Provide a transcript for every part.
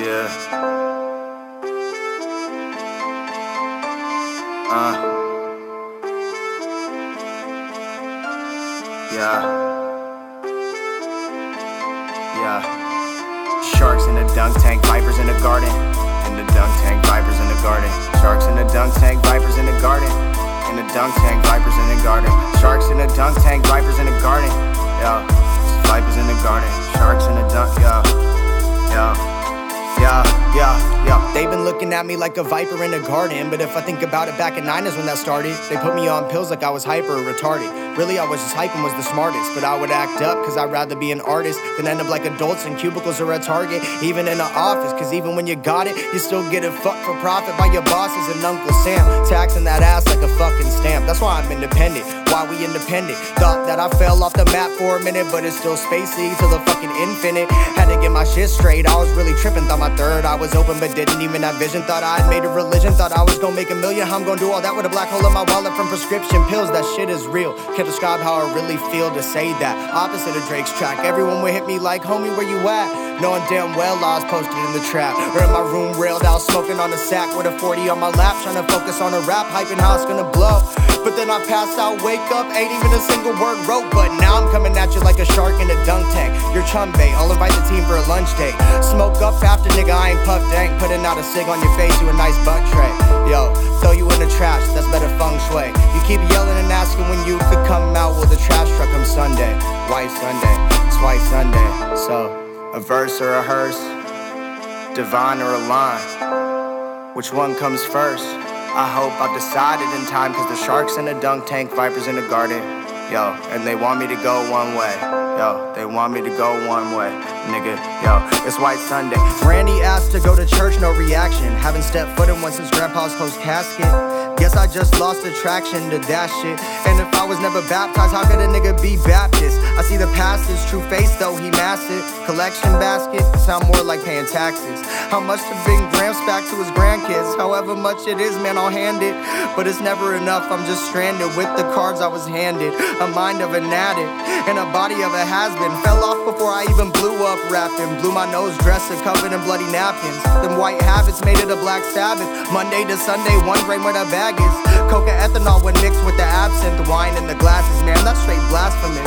Yeah. Uh. Yeah. Yeah. Sharks in the dunk tank, vipers in the garden. In the dunk tank, vipers in the garden. Sharks in the dunk tank, vipers in the garden. In the dunk tank, vipers in the garden. Sharks in the dunk tank, vipers in the garden. Yeah. Vipers in the garden. Sharks in the dunk, yeah, yeah. They've been looking at me like a viper in a garden. But if I think about it, back in nine is when that started. They put me on pills like I was hyper or retarded. Really, I was just hyping was the smartest. But I would act up because I'd rather be an artist than end up like adults in cubicles or a target. Even in the office, because even when you got it, you still get it fucked for profit by your bosses and Uncle Sam. Taxing that ass like a fucking stamp. That's why I'm independent. Why we independent? Thought that I fell off the map for a minute, but it's still spacey to the fucking infinite. Had to get my shit straight. I was really tripping, thought my third. I was open but didn't even have vision. Thought I had made a religion. Thought I was gonna make a million. How I'm gonna do all that with a black hole in my wallet from prescription pills. That shit is real. Can't describe how I really feel to say that. Opposite of Drake's track. Everyone would hit me like, homie, where you at? Knowing damn well I was posted in the trap. Or in my room railed out, smoking on a sack with a 40 on my lap. Trying to focus on a rap, hyping how it's gonna blow. But then I pass out, wake up, ain't even a single word wrote. But now I'm coming at you like a shark in a dunk tank. You're chum bait, I'll invite the team for a lunch date. Smoke up after, nigga, I ain't puff dank. Putting out a cig on your face, you a nice butt tray. Yo, throw you in the trash, that's better feng shui. You keep yelling and asking when you could come out, well, the trash truck comes Sunday. White Sunday, it's White Sunday. So, a verse or a hearse, divine or a line. Which one comes first? I hope I've decided in time, cause the sharks in the dunk tank, vipers in the garden. Yo, and they want me to go one way. Yo, they want me to go one way. Nigga, yo, it's White Sunday. Randy asked to go to church, no reaction. Haven't stepped foot in one since grandpa's closed casket. Guess I just lost attraction to that shit. And if I was never baptized, how could a nigga be Baptist? I see the pastor's true face though, he massive. Collection basket, sound more like paying taxes. How much to bring Gramps back to his grandkids? However much it is, man, I'll hand it. But it's never enough, I'm just stranded with the cards I was handed. A mind of an addict and a body of a has been. Fell off before I even blew up rapping. Blew my nose, dresser covered in bloody napkins. Them white habits made it a black Sabbath. Monday to Sunday, one grain with a bag is. Coca ethanol when mixed with the absinthe wine in the glasses, man, that's straight blasphemous.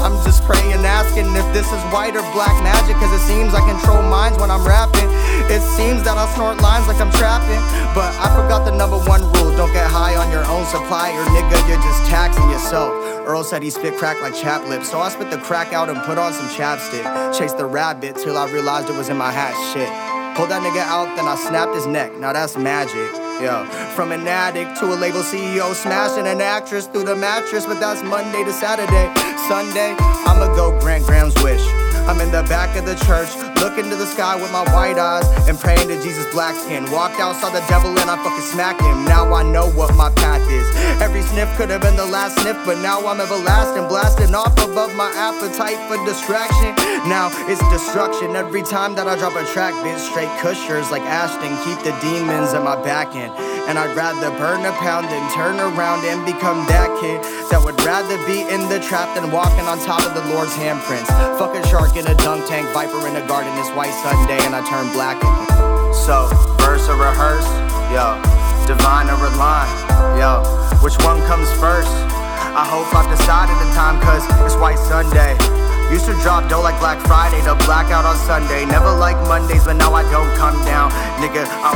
I'm just praying, asking if this is white or black magic, cause it seems I control minds when I'm rapping. It seems that I snort lines like I'm trapping. But I forgot the number one rule don't get high on your own supply, or nigga, you're just taxing yourself. Earl said he spit crack like chap lips, so I spit the crack out and put on some chapstick. Chased the rabbit till I realized it was in my hat. Shit. Pulled that nigga out, then I snapped his neck. Now that's magic. Yo, from an addict to a label CEO, smashing an actress through the mattress, but that's Monday to Saturday. Sunday, I'ma go Grant Graham's wish. I'm in the back of the church, looking to the sky with my white eyes and praying to Jesus' black skin. Walked out, saw the devil, and I fucking smacked him. Now I know what my path is. Every sniff could have been the last sniff, but now I'm everlasting, blasting off above my appetite for distraction. Now it's destruction every time that I drop a track, bitch. Straight cushers like Ashton, keep the demons at my back end. And I'd rather burn a pound than turn around and become that kid that would rather be in the trap than walking on top of the Lord's handprints. Fuck a shark in a dunk tank, viper in a garden. It's White Sunday and I turn black again. So, verse or rehearse, yo, divine or line, yo, which one comes first? I hope I've decided in time, cause it's White Sunday. Used to drop dough like Black Friday to blackout on Sunday. Never like Mondays, but now I don't come down. Nigga, I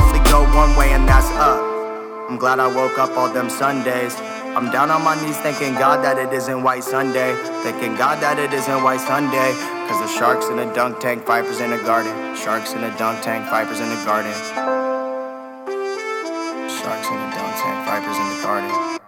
glad I woke up all them Sundays. I'm down on my knees thanking God that it isn't White Sunday. Thanking God that it isn't White Sunday. Cause the sharks in the dunk tank, vipers in the garden. Sharks in the dunk tank, vipers in the garden. Sharks in the dunk tank, vipers in the garden.